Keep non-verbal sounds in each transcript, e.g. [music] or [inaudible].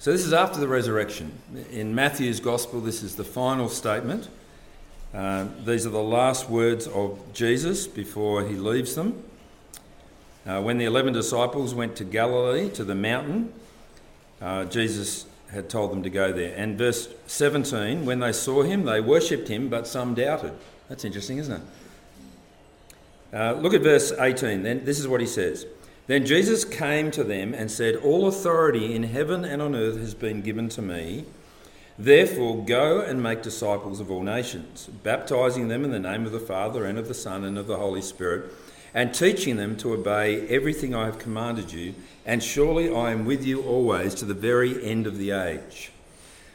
So, this is after the resurrection. In Matthew's Gospel, this is the final statement. Uh, these are the last words of Jesus before he leaves them. Uh, when the 11 disciples went to Galilee, to the mountain, uh, Jesus had told them to go there. And verse 17, when they saw him, they worshipped him, but some doubted. That's interesting, isn't it? Uh, look at verse 18. Then this is what he says. Then Jesus came to them and said, All authority in heaven and on earth has been given to me. Therefore, go and make disciples of all nations, baptizing them in the name of the Father and of the Son and of the Holy Spirit, and teaching them to obey everything I have commanded you. And surely I am with you always to the very end of the age.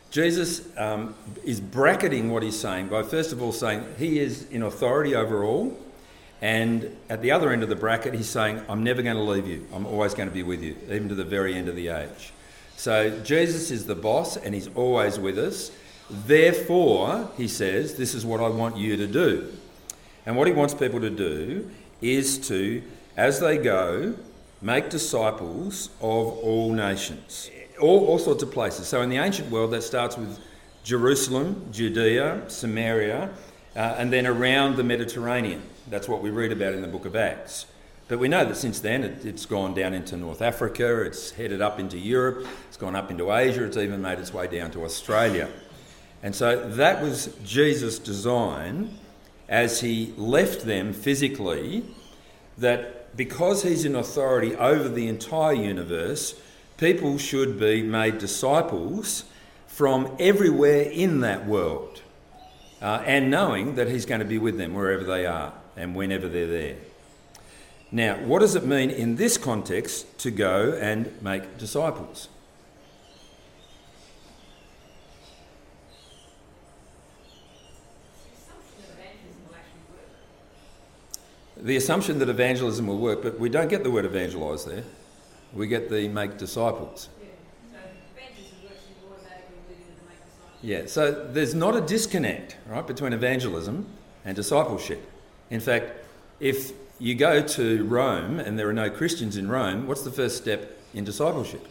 Jesus um, is bracketing what he's saying by first of all saying he is in authority over all. And at the other end of the bracket, he's saying, I'm never going to leave you. I'm always going to be with you, even to the very end of the age. So Jesus is the boss and he's always with us. Therefore, he says, this is what I want you to do. And what he wants people to do is to, as they go, make disciples of all nations, all, all sorts of places. So in the ancient world, that starts with Jerusalem, Judea, Samaria, uh, and then around the Mediterranean. That's what we read about in the book of Acts. But we know that since then it, it's gone down into North Africa, it's headed up into Europe, it's gone up into Asia, it's even made its way down to Australia. And so that was Jesus' design as he left them physically, that because he's in authority over the entire universe, people should be made disciples from everywhere in that world, uh, and knowing that he's going to be with them wherever they are and whenever they're there. Now, what does it mean in this context to go and make disciples? The assumption that evangelism will work, but we don't get the word evangelise there. We get the make disciples. Yeah, so there's not a disconnect, right, between evangelism and discipleship. In fact, if you go to Rome and there are no Christians in Rome, what's the first step in discipleship?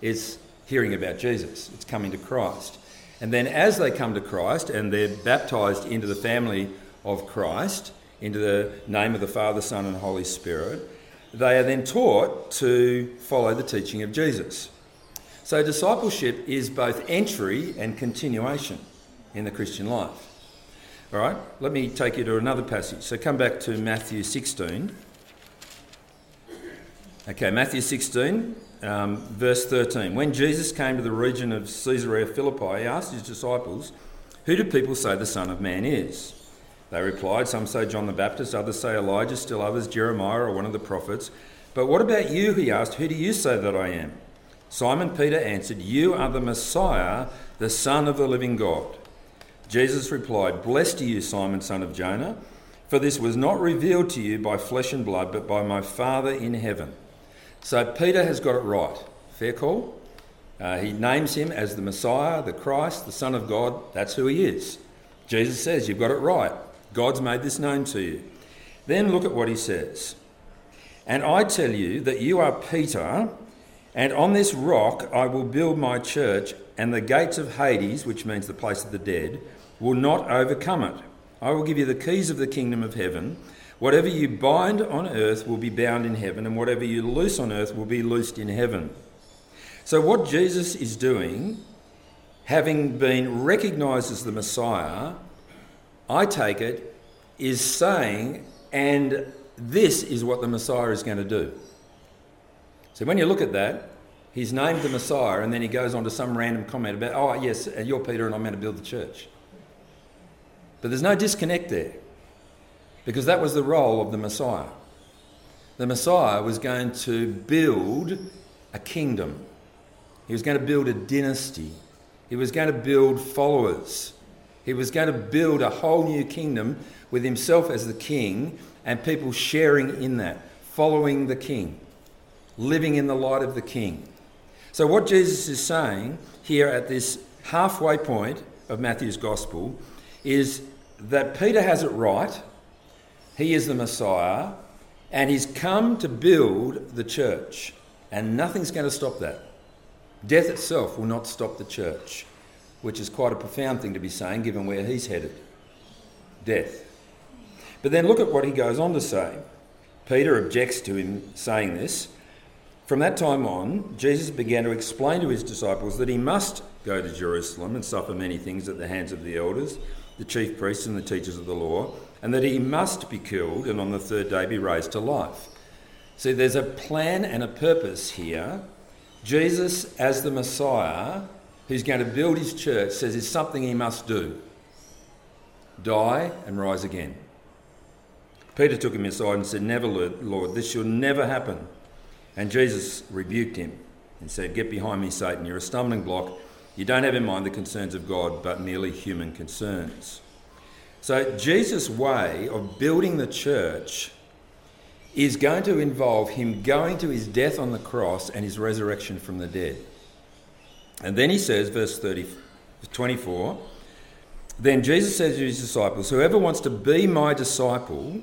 It's hearing about Jesus, it's coming to Christ. And then as they come to Christ and they're baptized into the family of Christ, into the name of the Father, Son, and Holy Spirit, they are then taught to follow the teaching of Jesus. So discipleship is both entry and continuation in the Christian life. All right, let me take you to another passage. So come back to Matthew 16. Okay, Matthew 16, um, verse 13. When Jesus came to the region of Caesarea Philippi, he asked his disciples, Who do people say the Son of Man is? They replied, Some say John the Baptist, others say Elijah, still others Jeremiah or one of the prophets. But what about you? He asked, Who do you say that I am? Simon Peter answered, You are the Messiah, the Son of the living God. Jesus replied, Blessed are you, Simon, son of Jonah, for this was not revealed to you by flesh and blood, but by my Father in heaven. So Peter has got it right. Fair call. Uh, he names him as the Messiah, the Christ, the Son of God. That's who he is. Jesus says, You've got it right. God's made this known to you. Then look at what he says. And I tell you that you are Peter, and on this rock I will build my church, and the gates of Hades, which means the place of the dead, will not overcome it. I will give you the keys of the kingdom of heaven. Whatever you bind on earth will be bound in heaven, and whatever you loose on earth will be loosed in heaven. So, what Jesus is doing, having been recognized as the Messiah, I take it, is saying, and this is what the Messiah is going to do. So, when you look at that, he's named the Messiah, and then he goes on to some random comment about, oh, yes, you're Peter, and I'm going to build the church. But there's no disconnect there because that was the role of the Messiah. The Messiah was going to build a kingdom, he was going to build a dynasty, he was going to build followers, he was going to build a whole new kingdom with himself as the king and people sharing in that, following the king, living in the light of the king. So, what Jesus is saying here at this halfway point of Matthew's gospel is that Peter has it right. He is the Messiah, and he's come to build the church, and nothing's going to stop that. Death itself will not stop the church, which is quite a profound thing to be saying given where he's headed. Death. But then look at what he goes on to say. Peter objects to him saying this. From that time on, Jesus began to explain to his disciples that he must go to Jerusalem and suffer many things at the hands of the elders, the chief priests, and the teachers of the law, and that he must be killed and on the third day be raised to life. See, there's a plan and a purpose here. Jesus, as the Messiah, who's going to build his church, says it's something he must do die and rise again. Peter took him aside and said, Never, Lord, this shall never happen. And Jesus rebuked him and said, Get behind me, Satan, you're a stumbling block. You don't have in mind the concerns of God, but merely human concerns. So, Jesus' way of building the church is going to involve him going to his death on the cross and his resurrection from the dead. And then he says, verse 30, 24, then Jesus says to his disciples, Whoever wants to be my disciple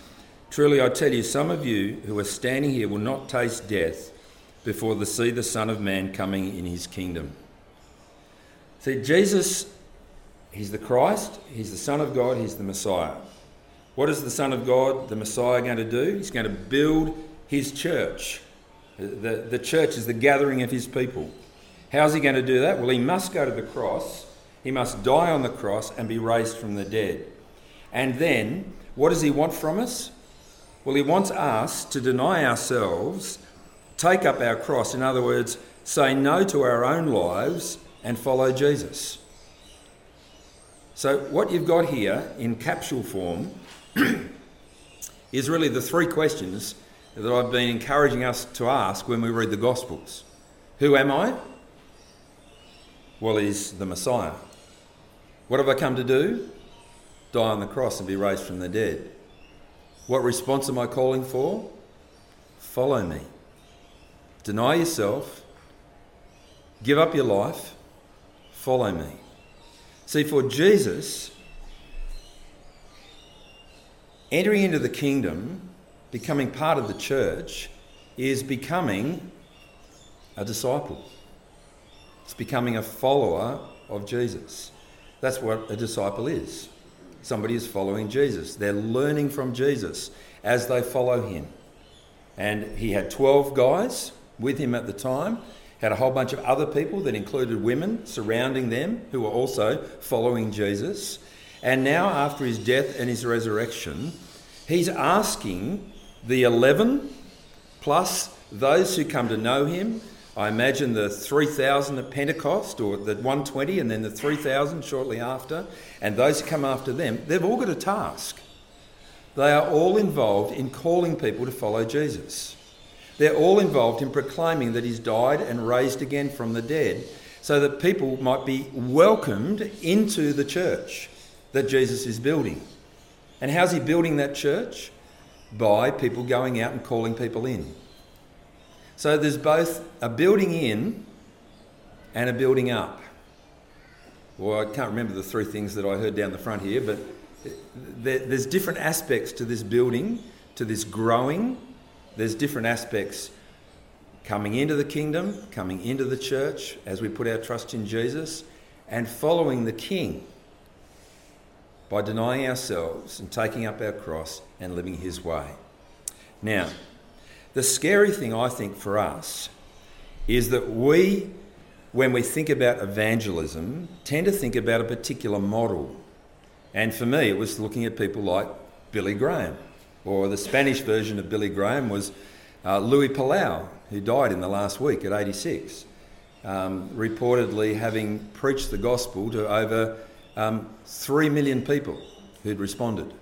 Truly, I tell you, some of you who are standing here will not taste death before they see the Son of Man coming in his kingdom. See, Jesus, he's the Christ, he's the Son of God, he's the Messiah. What is the Son of God, the Messiah, going to do? He's going to build his church. The, the church is the gathering of his people. How's he going to do that? Well, he must go to the cross, he must die on the cross and be raised from the dead. And then, what does he want from us? Well, he wants us to deny ourselves, take up our cross, in other words, say no to our own lives and follow Jesus. So, what you've got here in capsule form [clears throat] is really the three questions that I've been encouraging us to ask when we read the Gospels Who am I? Well, he's the Messiah. What have I come to do? Die on the cross and be raised from the dead. What response am I calling for? Follow me. Deny yourself. Give up your life. Follow me. See, for Jesus, entering into the kingdom, becoming part of the church, is becoming a disciple. It's becoming a follower of Jesus. That's what a disciple is. Somebody is following Jesus. They're learning from Jesus as they follow him. And he had 12 guys with him at the time, had a whole bunch of other people that included women surrounding them who were also following Jesus. And now, after his death and his resurrection, he's asking the 11 plus those who come to know him I imagine the 3,000 at Pentecost, or the 120, and then the 3,000 shortly after, and those who come after them, they've all got a task. They are all involved in calling people to follow Jesus. They're all involved in proclaiming that he's died and raised again from the dead, so that people might be welcomed into the church that Jesus is building. And how's he building that church? By people going out and calling people in. So there's both a building in and a building up. Well, I can't remember the three things that I heard down the front here, but there's different aspects to this building, to this growing. There's different aspects coming into the kingdom, coming into the church as we put our trust in Jesus, and following the King by denying ourselves and taking up our cross and living His way. Now, the scary thing, I think, for us is that we, when we think about evangelism, tend to think about a particular model. And for me, it was looking at people like Billy Graham, or the Spanish version of Billy Graham was uh, Luis Palau, who died in the last week at 86, um, reportedly having preached the gospel to over um, 3 million people who'd responded.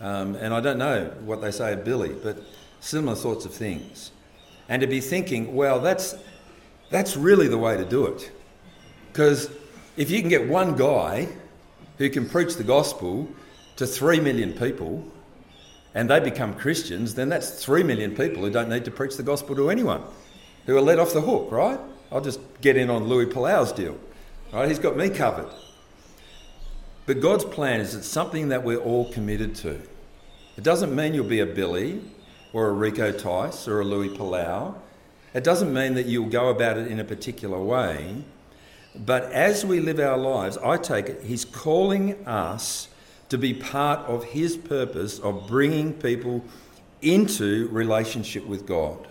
Um, and I don't know what they say of Billy, but similar sorts of things. And to be thinking, well, that's, that's really the way to do it. Because if you can get one guy who can preach the gospel to three million people and they become Christians, then that's three million people who don't need to preach the gospel to anyone, who are let off the hook, right? I'll just get in on Luis Palau's deal, right? He's got me covered. But God's plan is it's something that we're all committed to. It doesn't mean you'll be a Billy or a Rico Tice or a Luis Palau. It doesn't mean that you'll go about it in a particular way. But as we live our lives, I take it, He's calling us to be part of His purpose of bringing people into relationship with God.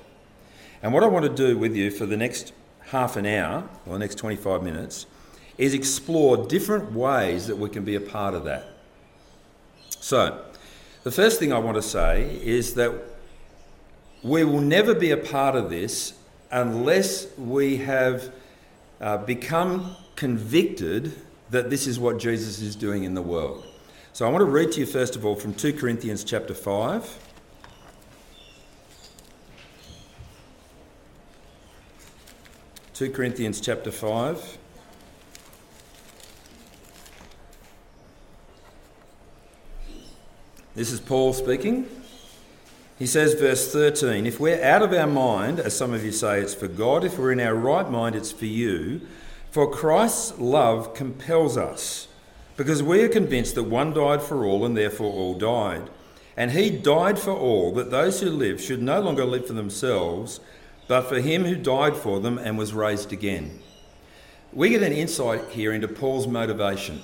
And what I want to do with you for the next half an hour, or the next 25 minutes, is explore different ways that we can be a part of that. So, the first thing I want to say is that we will never be a part of this unless we have uh, become convicted that this is what Jesus is doing in the world. So I want to read to you first of all from 2 Corinthians chapter 5. Two Corinthians chapter five. This is Paul speaking. He says, verse 13, if we're out of our mind, as some of you say, it's for God. If we're in our right mind, it's for you. For Christ's love compels us because we are convinced that one died for all and therefore all died. And he died for all, that those who live should no longer live for themselves, but for him who died for them and was raised again. We get an insight here into Paul's motivation.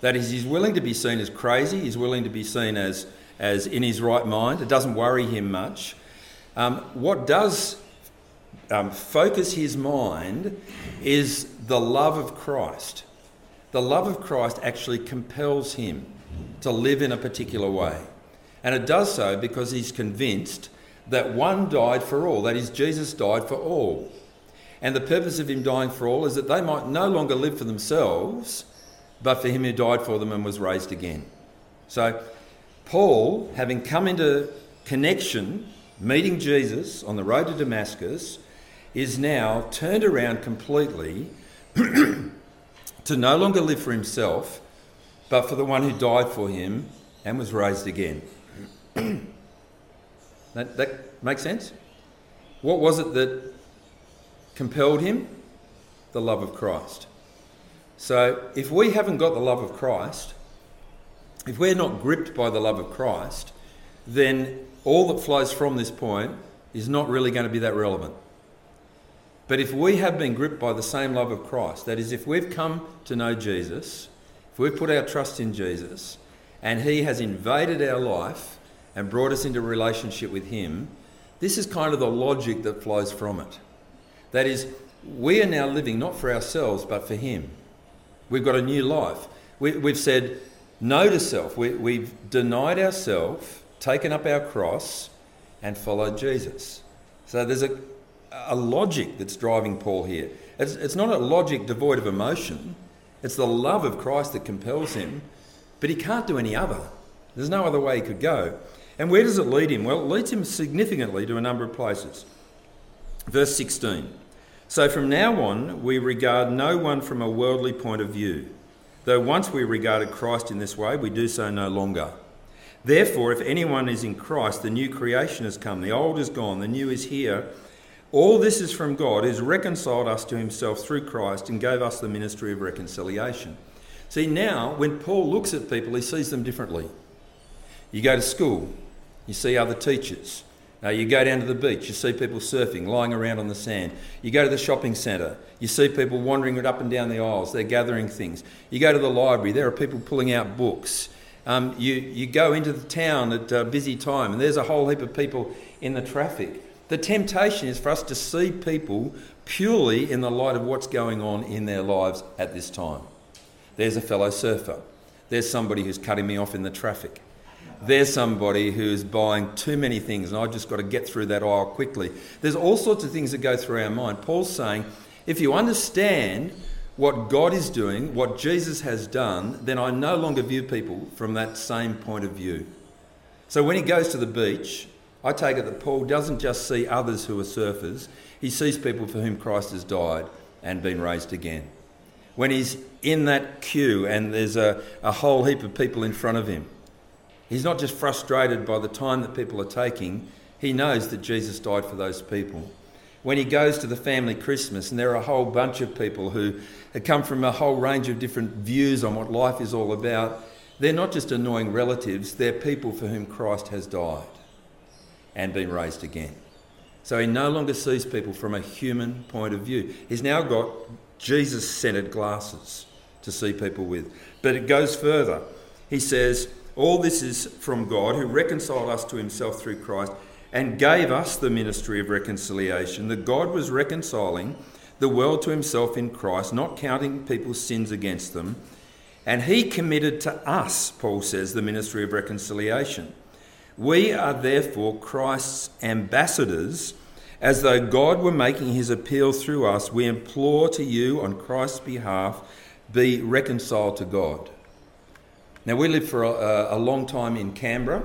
That is, he's willing to be seen as crazy, he's willing to be seen as, as in his right mind. It doesn't worry him much. Um, what does um, focus his mind is the love of Christ the love of Christ actually compels him to live in a particular way. And it does so because he's convinced that one died for all, that is, Jesus died for all. And the purpose of him dying for all is that they might no longer live for themselves, but for him who died for them and was raised again. So, Paul, having come into connection, meeting Jesus on the road to Damascus, is now turned around completely [clears throat] to no longer live for himself, but for the one who died for him and was raised again. [clears throat] that, that makes sense? What was it that compelled him? The love of Christ. So if we haven't got the love of Christ, if we're not gripped by the love of Christ, then all that flows from this point is not really going to be that relevant. But if we have been gripped by the same love of Christ, that is, if we've come to know Jesus, if we've put our trust in Jesus, and He has invaded our life and brought us into relationship with Him, this is kind of the logic that flows from it. That is, we are now living not for ourselves, but for Him. We've got a new life. We, have said no to self. We, we've denied ourselves, taken up our cross, and followed Jesus. So there's a, a logic that's driving Paul here. It's, it's not a logic devoid of emotion, it's the love of Christ that compels him, but he can't do any other. There's no other way he could go. And where does it lead him? Well, it leads him significantly to a number of places. Verse 16. So from now on, we regard no one from a worldly point of view. Though once we regarded Christ in this way, we do so no longer. Therefore, if anyone is in Christ, the new creation has come, the old is gone, the new is here. All this is from God, who's reconciled us to himself through Christ and gave us the ministry of reconciliation. See, now, when Paul looks at people, he sees them differently. You go to school, you see other teachers. Uh, you go down to the beach, you see people surfing, lying around on the sand. You go to the shopping centre, you see people wandering up and down the aisles, they're gathering things. You go to the library, there are people pulling out books. Um, you, you go into the town at a busy time, and there's a whole heap of people in the traffic. The temptation is for us to see people purely in the light of what's going on in their lives at this time. There's a fellow surfer. There's somebody who's cutting me off in the traffic. There's somebody who's buying too many things and I've just got to get through that aisle quickly. There's all sorts of things that go through our mind. Paul's saying if you understand what God is doing, what Jesus has done, then I no longer view people from that same point of view. So when he goes to the beach, I take it that Paul doesn't just see others who are surfers, he sees people for whom Christ has died and been raised again. when he's in that queue and there's a, a whole heap of people in front of him. He's not just frustrated by the time that people are taking, he knows that Jesus died for those people. When he goes to the family Christmas, and there are a whole bunch of people who have come from a whole range of different views on what life is all about, they're not just annoying relatives, they're people for whom Christ has died and been raised again. So he no longer sees people from a human point of view. He's now got Jesus centered glasses to see people with. But it goes further. He says, All this is from God who reconciled us to himself through Christ and gave us the ministry of reconciliation. That God was reconciling the world to himself in Christ, not counting people's sins against them. And he committed to us, Paul says, the ministry of reconciliation. We are therefore Christ's ambassadors. As though God were making his appeal through us, we implore to you on Christ's behalf be reconciled to God. Now, we lived for a, a long time in Canberra.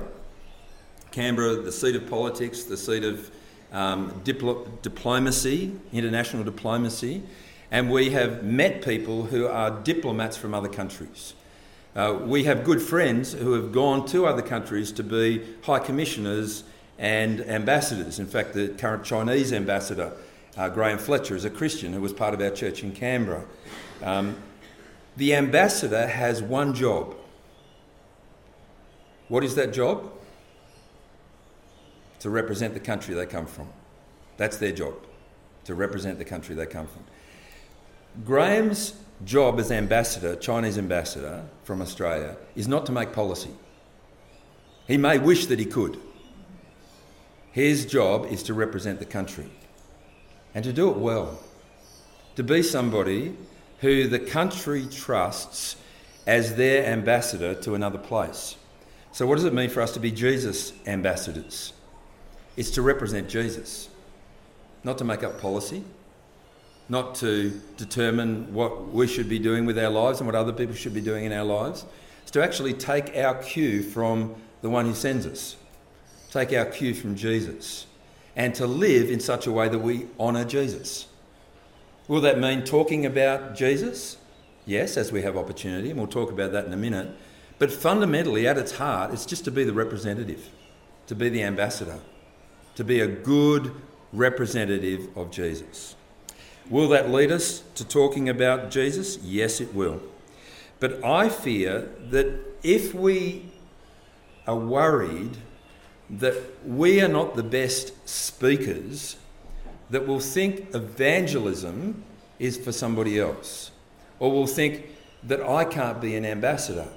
Canberra, the seat of politics, the seat of um, diplo- diplomacy, international diplomacy, and we have met people who are diplomats from other countries. Uh, we have good friends who have gone to other countries to be high commissioners and ambassadors. In fact, the current Chinese ambassador, uh, Graham Fletcher, is a Christian who was part of our church in Canberra. Um, the ambassador has one job. What is that job? To represent the country they come from. That's their job, to represent the country they come from. Graham's job as ambassador, Chinese ambassador from Australia, is not to make policy. He may wish that he could. His job is to represent the country and to do it well. To be somebody who the country trusts as their ambassador to another place. So, what does it mean for us to be Jesus ambassadors? It's to represent Jesus, not to make up policy, not to determine what we should be doing with our lives and what other people should be doing in our lives. It's to actually take our cue from the one who sends us, take our cue from Jesus, and to live in such a way that we honour Jesus. Will that mean talking about Jesus? Yes, as we have opportunity, and we'll talk about that in a minute. But fundamentally, at its heart, it's just to be the representative, to be the ambassador, to be a good representative of Jesus. Will that lead us to talking about Jesus? Yes, it will. But I fear that if we are worried that we are not the best speakers that will think evangelism is for somebody else, or will think that I can't be an ambassador.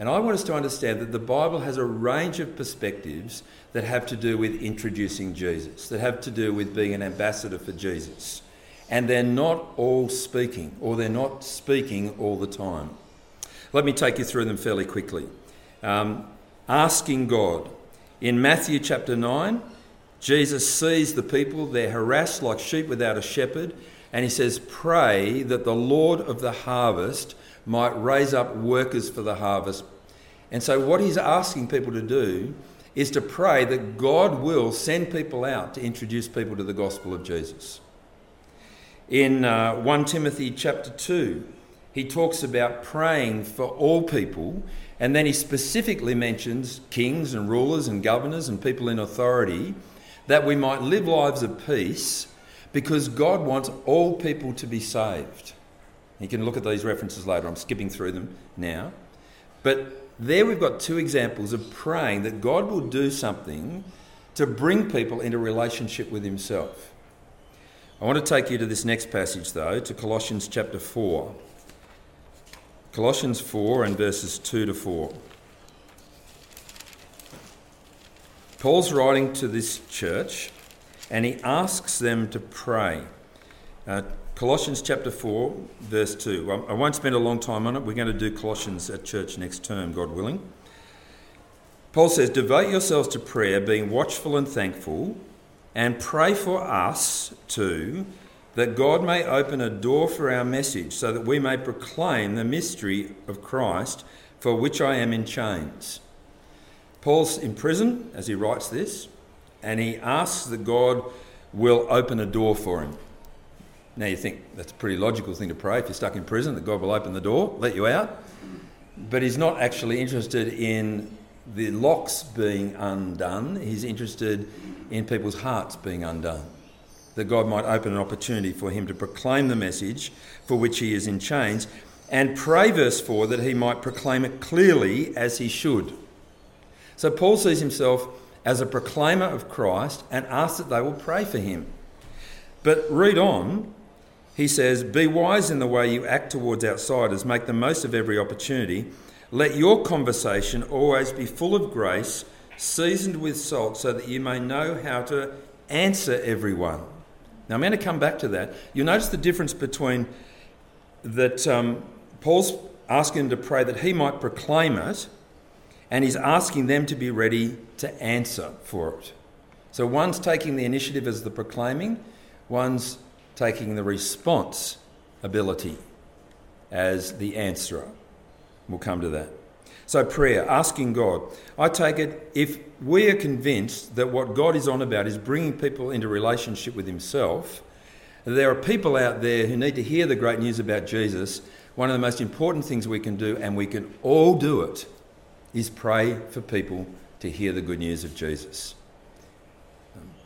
And I want us to understand that the Bible has a range of perspectives that have to do with introducing Jesus, that have to do with being an ambassador for Jesus. And they're not all speaking, or they're not speaking all the time. Let me take you through them fairly quickly. Um, asking God. In Matthew chapter 9, Jesus sees the people, they're harassed like sheep without a shepherd, and he says, Pray that the Lord of the harvest might raise up workers for the harvest. And so, what he's asking people to do is to pray that God will send people out to introduce people to the gospel of Jesus. In uh, 1 Timothy chapter 2, he talks about praying for all people, and then he specifically mentions kings and rulers and governors and people in authority that we might live lives of peace because God wants all people to be saved. You can look at these references later. I'm skipping through them now. But there we've got two examples of praying that God will do something to bring people into relationship with Himself. I want to take you to this next passage, though, to Colossians chapter 4. Colossians 4 and verses 2 to 4. Paul's writing to this church and he asks them to pray. Uh, Colossians chapter 4, verse 2. I won't spend a long time on it. We're going to do Colossians at church next term, God willing. Paul says, Devote yourselves to prayer, being watchful and thankful, and pray for us too, that God may open a door for our message, so that we may proclaim the mystery of Christ, for which I am in chains. Paul's in prison as he writes this, and he asks that God will open a door for him. Now you think that's a pretty logical thing to pray if you're stuck in prison, that God will open the door, let you out. But he's not actually interested in the locks being undone, he's interested in people's hearts being undone. That God might open an opportunity for him to proclaim the message for which he is in chains, and pray, verse 4, that he might proclaim it clearly as he should. So Paul sees himself as a proclaimer of Christ and asks that they will pray for him. But read on, he says, Be wise in the way you act towards outsiders, make the most of every opportunity. Let your conversation always be full of grace, seasoned with salt, so that you may know how to answer everyone. Now, I'm going to come back to that. You'll notice the difference between that um, Paul's asking them to pray that he might proclaim it, and he's asking them to be ready to answer for it. So one's taking the initiative as the proclaiming, one's taking the response ability as the answerer. We'll come to that. So, prayer, asking God. I take it if we are convinced that what God is on about is bringing people into relationship with Himself, there are people out there who need to hear the great news about Jesus. One of the most important things we can do, and we can all do it, is pray for people to hear the good news of Jesus.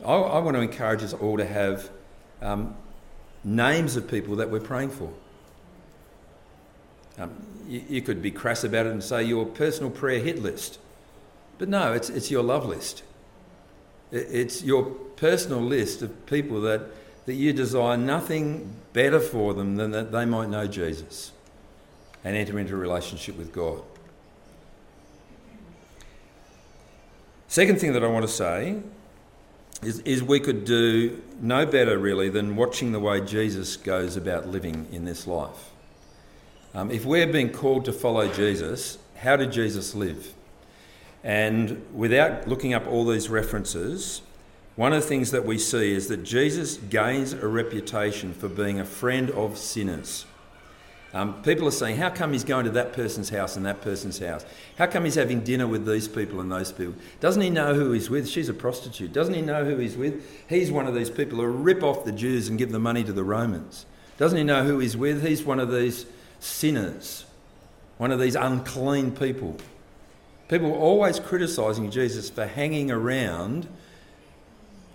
I, I want to encourage us all to have um, names of people that we're praying for. Um, you, you, could be crass about it and say your personal prayer hit list. But no, it's, it's your love list. It's your personal list of people that, that you desire nothing better for them than that they might know Jesus and enter into a relationship with God. Second thing that I want to say is, is we could do no better, really, than watching the way Jesus goes about living in this life. Um, if we're being called to follow Jesus, how did Jesus live? And without looking up all these references, one of the things that we see is that Jesus gains a reputation for being a friend of sinners. Um, people are saying, how come he's going to that person's house and that person's house? How come he's having dinner with these people and those people? Doesn't he know who he's with? She's a prostitute. Doesn't he know who he's with? He's one of these people who rip off the Jews and give the money to the Romans. Doesn't he know who he's with? He's one of these sinners, one of these unclean people. People were always criticising Jesus for hanging around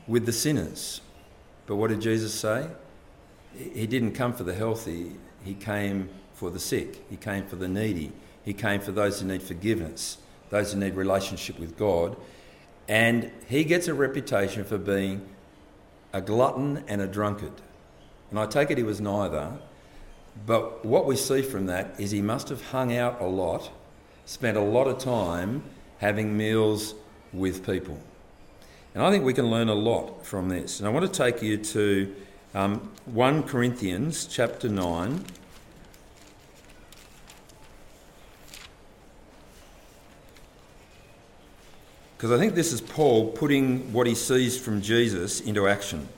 with the sinners. But what did Jesus say? He didn't come for the healthy, he came for the sick, He came for the needy, He came for those who need forgiveness, those who need relationship with God. And He gets a reputation for being a glutton and a drunkard. And I take it He was neither. But what we see from that is He must have hung out a lot, spent a lot of time having meals with people. And I think we can learn a lot from this. And I want to take you to um, 1 Corinthians chapter 9. Because I think this is Paul putting what he sees from Jesus into action.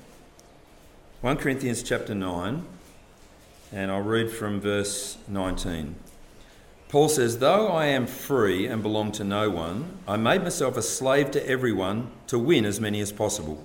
1 Corinthians chapter 9, and I'll read from verse 19. Paul says, Though I am free and belong to no one, I made myself a slave to everyone to win as many as possible.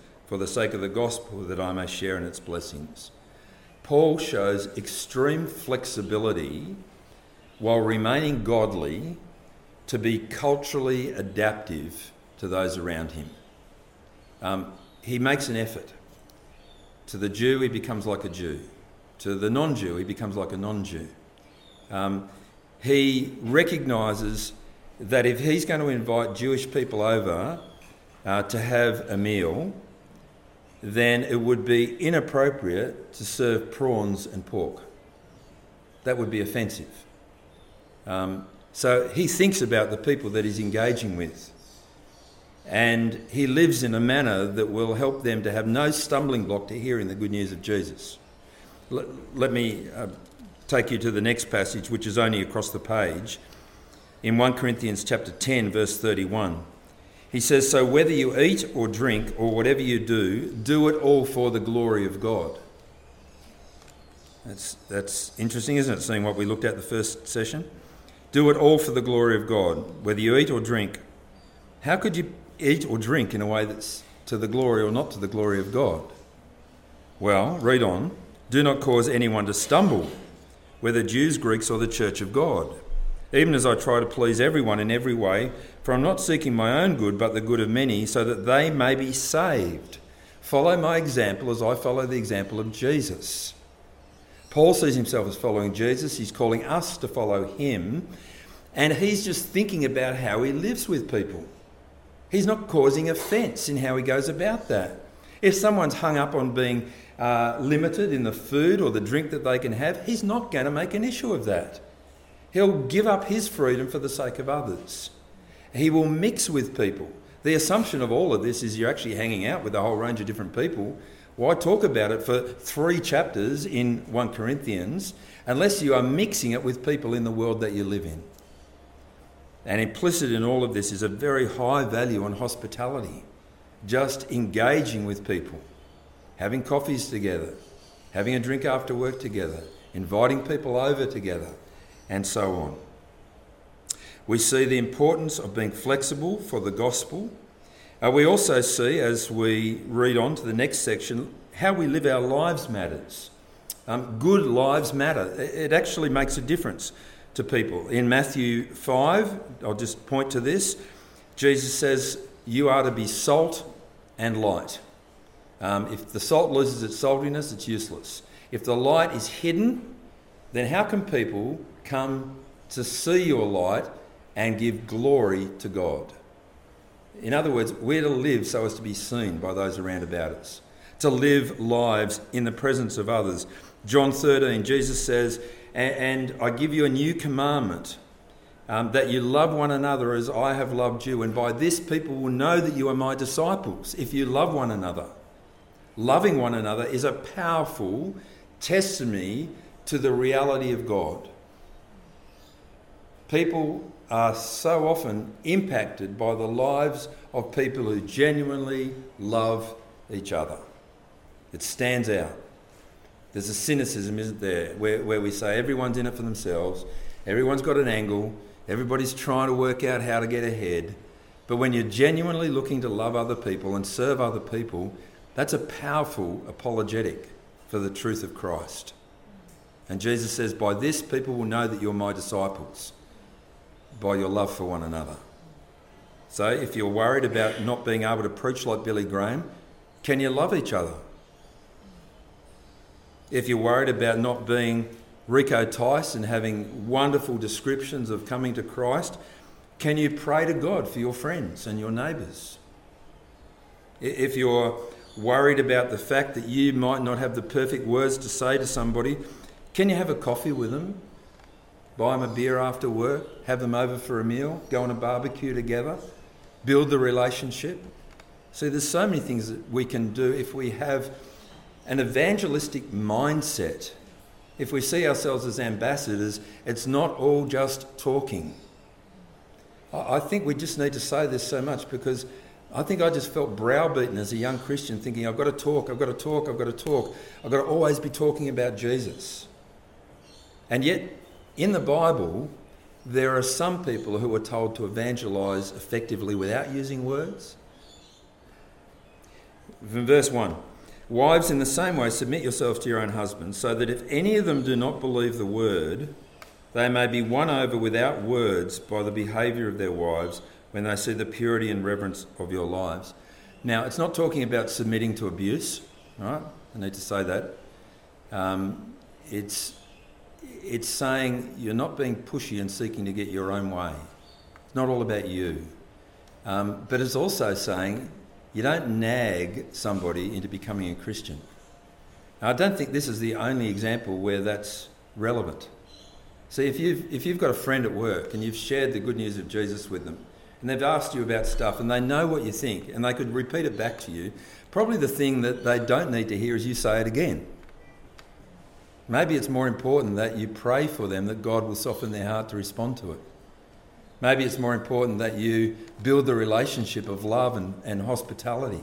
for the sake of the gospel that I may share in its blessings. Paul shows extreme flexibility while remaining godly to be culturally adaptive to those around him. Um, he makes an effort. To the Jew, he becomes like a Jew. To the non Jew, he becomes like a non Jew. Um, he recognises that if he's going to invite Jewish people over uh, to have a meal, then it would be inappropriate to serve prawns and pork. That would be offensive. Um, so he thinks about the people that he's engaging with. And he lives in a manner that will help them to have no stumbling block to hearing the good news of Jesus. Let, let me uh, take you to the next passage, which is only across the page. In 1 Corinthians chapter 10, verse 31. He says, So whether you eat or drink or whatever you do, do it all for the glory of God. That's, that's interesting, isn't it? Seeing what we looked at the first session. Do it all for the glory of God, whether you eat or drink. How could you eat or drink in a way that's to the glory or not to the glory of God? Well, read on. Do not cause anyone to stumble, whether Jews, Greeks, or the church of God. Even as I try to please everyone in every way, for I'm not seeking my own good, but the good of many, so that they may be saved. Follow my example as I follow the example of Jesus. Paul sees himself as following Jesus. He's calling us to follow him. And he's just thinking about how he lives with people. He's not causing offence in how he goes about that. If someone's hung up on being uh, limited in the food or the drink that they can have, he's not going to make an issue of that. He'll give up his freedom for the sake of others. He will mix with people. The assumption of all of this is you're actually hanging out with a whole range of different people why talk about it for three chapters in 1 Corinthians unless you are mixing it with people in the world that you live in? And implicit in all of this is a very high value on hospitality, just engaging with people, having coffees together, having a drink after work together, inviting people over together, and so on. We see the importance of being flexible for the gospel uh, we also see, as we read on to the next section, how we live our lives matters. Um, good lives matter. It actually makes a difference to people. In Matthew 5, I'll just point to this, Jesus says, You are to be salt and light. Um, if the salt loses its saltiness, it's useless. If the light is hidden, then how can people come to see your light and give glory to God? In other words, we're to live so as to be seen by those around about us, to live lives in the presence of others. John 13, Jesus says, And I give you a new commandment um, that you love one another as I have loved you. And by this, people will know that you are my disciples if you love one another. Loving one another is a powerful testimony to the reality of God. People are so often impacted by the lives of people who genuinely love each other. It stands out. There's a cynicism, isn't there, where, where we say everyone's in it for themselves, everyone's got an angle, everybody's trying to work out how to get ahead. But when you're genuinely looking to love other people and serve other people, that's a powerful apologetic for the truth of Christ. And Jesus says, By this people will know that you're my disciples by your love for one another. So, if you're worried about not being able to preach like Billy Graham, can you love each other? If you're worried about not being Rico Tice and having wonderful descriptions of coming to Christ, can you pray to God for your friends and your neighbours? If you're worried about the fact that you might not have the perfect words to say to somebody, can you have a coffee with them buy them a beer after work, have them over for a meal, go on a barbecue together, build the relationship. See, there's so many things that we can do if we have an evangelistic mindset. If we see ourselves as ambassadors, it's not all just talking. I think we just need to say this so much because I think I just felt browbeaten as a young Christian, thinking, I've got to talk, I've got to talk, I've got to talk. I've got to always be talking about Jesus. And yet, in the Bible, there are some people who are told to evangelize effectively without using words. Verse 1 Wives, in the same way, submit yourselves to your own husbands, so that if any of them do not believe the word, they may be won over without words by the behaviour of their wives when they see the purity and reverence of your lives. Now, it's not talking about submitting to abuse, right? I need to say that. Um, it's it's saying you're not being pushy and seeking to get your own way. It's not all about you. Um, but it's also saying you don't nag somebody into becoming a Christian. Now, I don't think this is the only example where that's relevant. See, if you've, if you've got a friend at work and you've shared the good news of Jesus with them, and they've asked you about stuff and they know what you think and they could repeat it back to you, probably the thing that they don't need to hear is you say it again. Maybe it's more important that you pray for them that God will soften their heart to respond to it. Maybe it's more important that you build the relationship of love and, and hospitality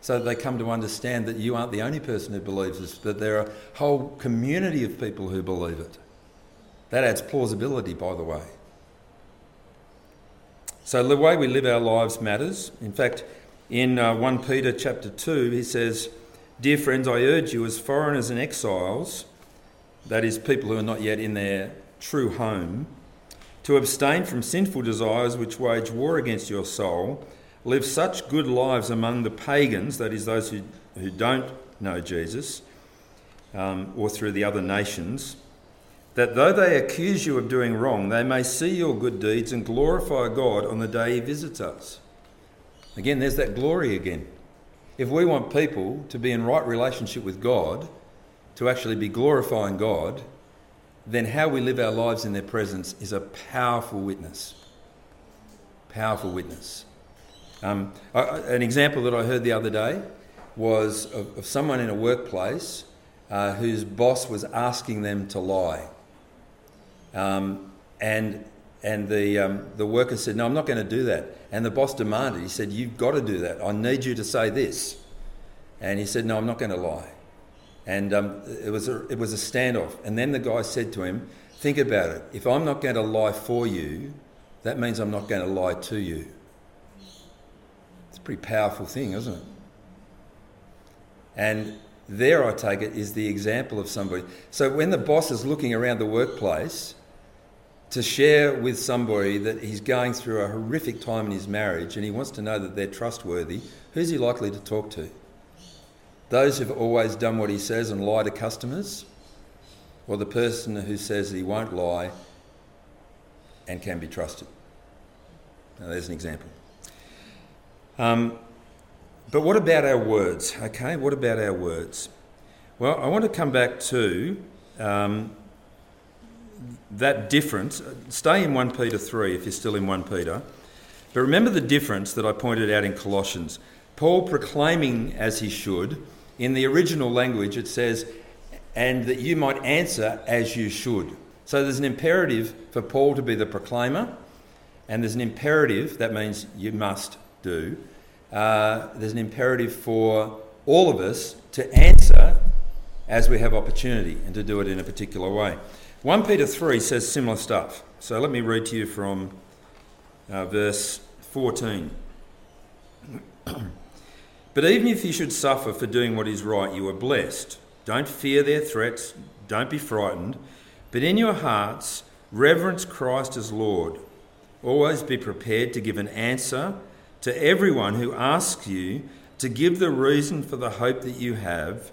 so that they come to understand that you aren't the only person who believes this, but there are a whole community of people who believe it. That adds plausibility, by the way. So the way we live our lives matters. In fact, in uh, 1 Peter chapter 2, he says, Dear friends, I urge you as foreigners and exiles, that is, people who are not yet in their true home, to abstain from sinful desires which wage war against your soul live such good lives among the pagans, that is, those who, who don't know Jesus, um, or through the other nations, that though they accuse you of doing wrong, they may see your good deeds and glorify God on the day He visits us. Again, there's that glory again. If we want people to be in right relationship with God, to actually be glorifying God, then how we live our lives in their presence is a powerful witness. Powerful witness. Um, an example that I heard the other day was of, of someone in a workplace uh, whose boss was asking them to lie. Um, and and the, um, the worker said, No, I'm not going to do that. And the boss demanded, He said, You've got to do that. I need you to say this. And he said, No, I'm not going to lie. And um, it, was a, it was a standoff. And then the guy said to him, Think about it. If I'm not going to lie for you, that means I'm not going to lie to you It's a pretty powerful thing, isn't it? And there, I take it, is the example of somebody. So when the boss is looking around the workplace to share with somebody that he's going through a horrific time in his marriage and he wants to know that they're trustworthy, who's he likely to talk to? Those who've always done what he says and lie to customers? Or the person who says he won't lie and can be trusted? Now, there's an example. Um, but what about our words? Okay, what about our words? Well, I want to come back to um, that difference. Stay in 1 Peter 3 if you're still in 1 Peter. But remember the difference that I pointed out in Colossians. Paul proclaiming as he should, in the original language it says, and that you might answer as you should. So there's an imperative for Paul to be the proclaimer, and there's an imperative, that means you must do, uh, there's an imperative for all of us to answer as we have opportunity and to do it in a particular way. 1 Peter 3 says similar stuff. So let me read to you from uh, verse 14. [clears throat] but even if you should suffer for doing what is right, you are blessed. Don't fear their threats, don't be frightened, but in your hearts, reverence Christ as Lord. Always be prepared to give an answer to everyone who asks you to give the reason for the hope that you have,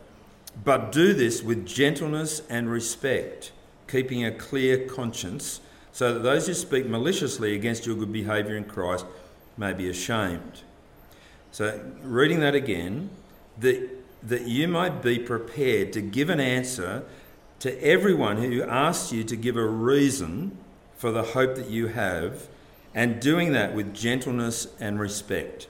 but do this with gentleness and respect, keeping a clear conscience, so that those who speak maliciously against your good behaviour in Christ may be ashamed. So, reading that again, that, that you might be prepared to give an answer to everyone who asks you to give a reason for the hope that you have and doing that with gentleness and respect.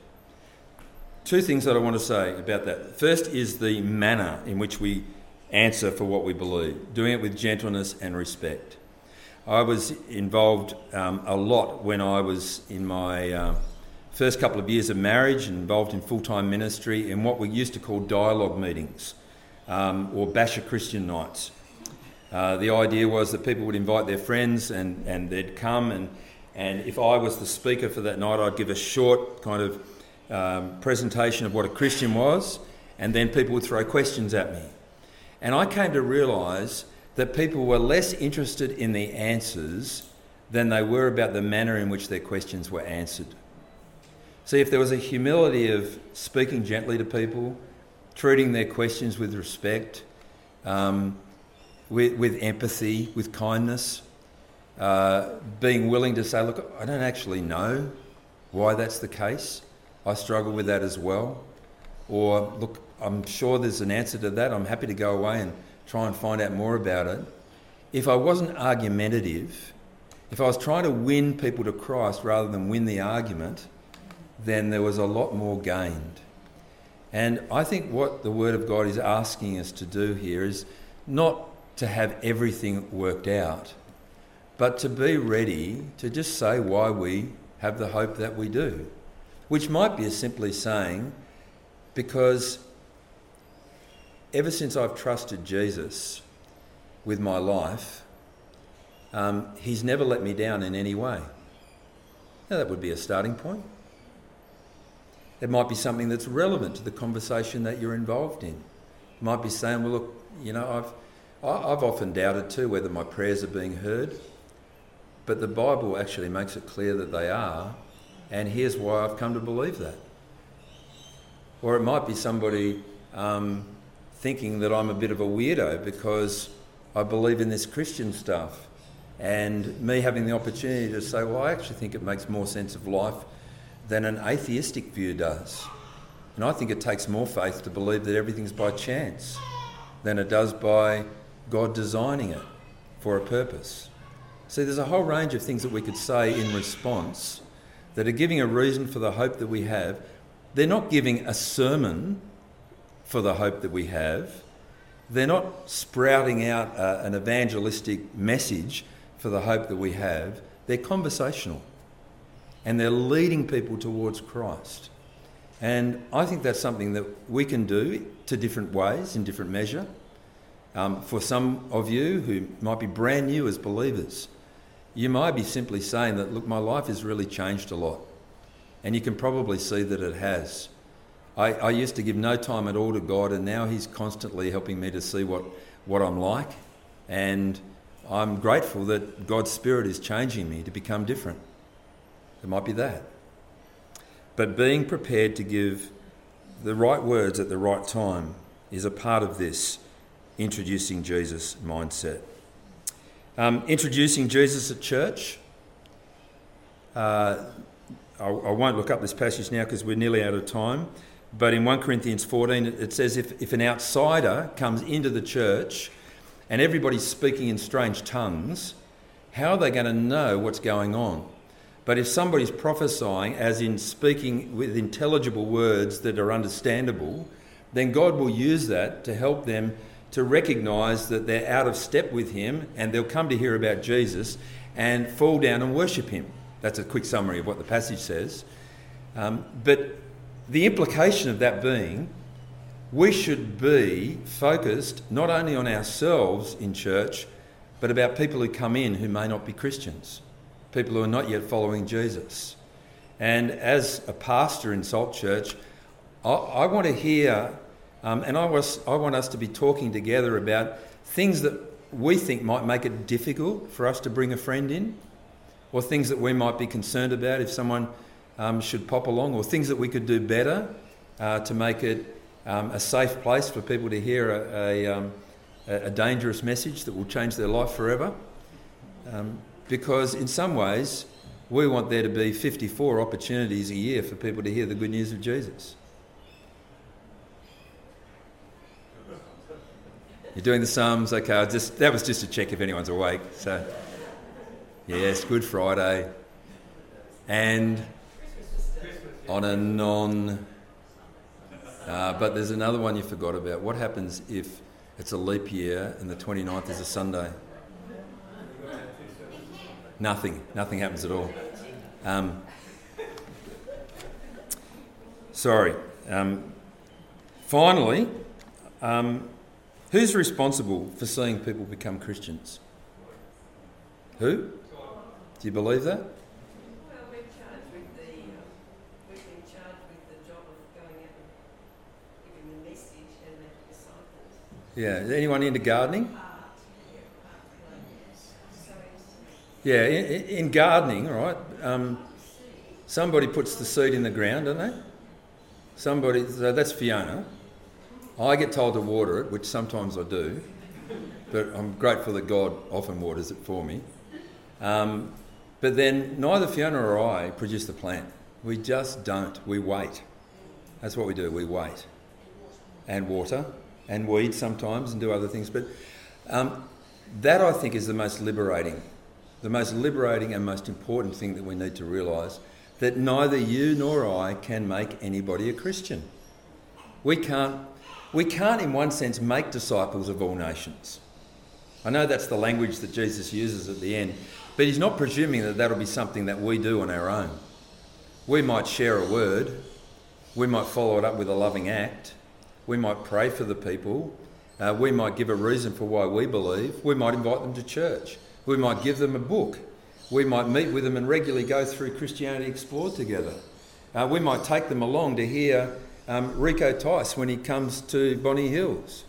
Two things that I want to say about that. First is the manner in which we answer for what we believe, doing it with gentleness and respect. I was involved um, a lot when I was in my uh, first couple of years of marriage, involved in full time ministry in what we used to call dialogue meetings um, or basher Christian nights. Uh, the idea was that people would invite their friends and, and they'd come and and if I was the speaker for that night, I'd give a short kind of um, presentation of what a Christian was, and then people would throw questions at me. And I came to realise that people were less interested in the answers than they were about the manner in which their questions were answered. See, if there was a humility of speaking gently to people, treating their questions with respect, um, with, with empathy, with kindness, uh, being willing to say, look, I don't actually know why that's the case. I struggle with that as well. Or, look, I'm sure there's an answer to that. I'm happy to go away and try and find out more about it. If I wasn't argumentative, if I was trying to win people to Christ rather than win the argument, then there was a lot more gained. And I think what the Word of God is asking us to do here is not to have everything worked out, but to be ready to just say why we have the hope that we do, which might be simply saying, because ever since I've trusted Jesus with my life, um, He's never let me down in any way. Now, that would be a starting point. It might be something that's relevant to the conversation that you're involved in. It might be saying, well, look, you know, I've, I've often doubted too whether my prayers are being heard, but the Bible actually makes it clear that they are, and here's why I've come to believe that. Or it might be somebody um, thinking that I'm a bit of a weirdo because I believe in this Christian stuff, and me having the opportunity to say, well, I actually think it makes more sense of life than an atheistic view does. And I think it takes more faith to believe that everything's by chance than it does by God designing it for a purpose. See, there's a whole range of things that we could say in response that are giving a reason for the hope that we have. They're not giving a sermon for the hope that we have. They're not sprouting out uh, an evangelistic message for the hope that we have. They're conversational and they're leading people towards Christ. And I think that's something that we can do to different ways, in different measure. Um, for some of you who might be brand new as believers, you might be simply saying that, look, my life has really changed a lot. And you can probably see that it has. I, I used to give no time at all to God, and now He's constantly helping me to see what, what I'm like. And I'm grateful that God's Spirit is changing me to become different. It might be that. But being prepared to give the right words at the right time is a part of this introducing Jesus mindset. Um, introducing Jesus at church. Uh, I, I, won't look up this passage now because we're nearly out of time. But in 1 Corinthians 14, it says if, if an outsider comes into the church and everybody's speaking in strange tongues, how are they going to know what's going on? But if somebody's prophesying, as in speaking with intelligible words that are understandable, then God will use that to help them to recognize that they're out of step with Him and they'll come to hear about Jesus and fall down and worship Him. That's a quick summary of what the passage says. Um, but the implication of that being, we should be focused not only on ourselves in church, but about people who come in who may not be Christians people who are not yet following Jesus. And as a pastor in Salt Church, I, I want to hear, um, and I, was, I want us to be talking together about things that we think might make it difficult for us to bring a friend in, or things that we might be concerned about if someone um, should pop along, or things that we could do better uh, to make it um, a safe place for people to hear a, a, um, a, dangerous message that will change their life forever. Because in some ways we want there to be 54 opportunities a year for people to hear the good news of Jesus. You're doing the sums, okay? Just that was just to check if anyone's awake. So, yes, Good Friday, and on a non. Uh, but there's another one you forgot about. What happens if it's a leap year and the 29th is a Sunday? Nothing. Nothing happens at all. Um, sorry. Um, finally, um, who's responsible for seeing people become Christians? Who? Do you believe that? Well we're charged with the we've been charged with the job of going out and giving the message and making assignments. Yeah, anyone into gardening? Yeah, in, in gardening, right? Um, somebody puts the seed in the ground, don't they? Somebody, so that's Fiona. I get told to water it, which sometimes I do, but I'm grateful that God often waters it for me. Um, but then neither Fiona or I produce the plant. We just don't. We wait. That's what we do. We wait and water and weed sometimes and do other things. But um, that I think is the most liberating the most liberating and most important thing that we need to realise that neither you nor I can make anybody a Christian. We can't, we can't, in one sense, make disciples of all nations. I know that's the language that Jesus uses at the end, but he's not presuming that that'll be something that we do on our own. We might share a word, we might follow it up with a loving act, we might pray for the people, uh, we might give a reason for why we believe, we might invite them to church, we might give them a book, we might meet with them and regularly go through Christianity Explored together. Uh, we might take them along to hear um, Rico Tice when he comes to Bonny Hills.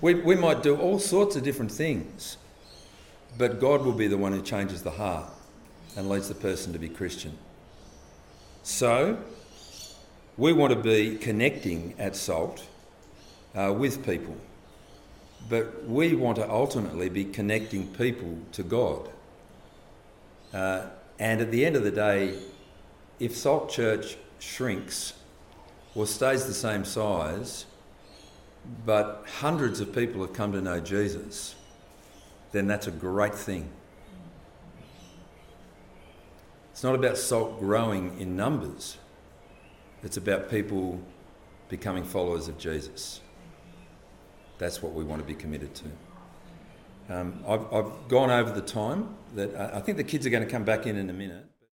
We, we might do all sorts of different things, but God will be the one who changes the heart and leads the person to be Christian. So, we want to be connecting at Salt uh, with people, but we want to ultimately be connecting people to God. Uh, and at the end of the day, if Salt Church shrinks or stays the same size, but hundreds of people have come to know Jesus, then that's a great thing. It's not about salt growing in numbers, it's about people becoming followers of Jesus. That's what we want to be committed to. Um, I've, I've, gone over the time that I think the kids are going to come back in in a minute.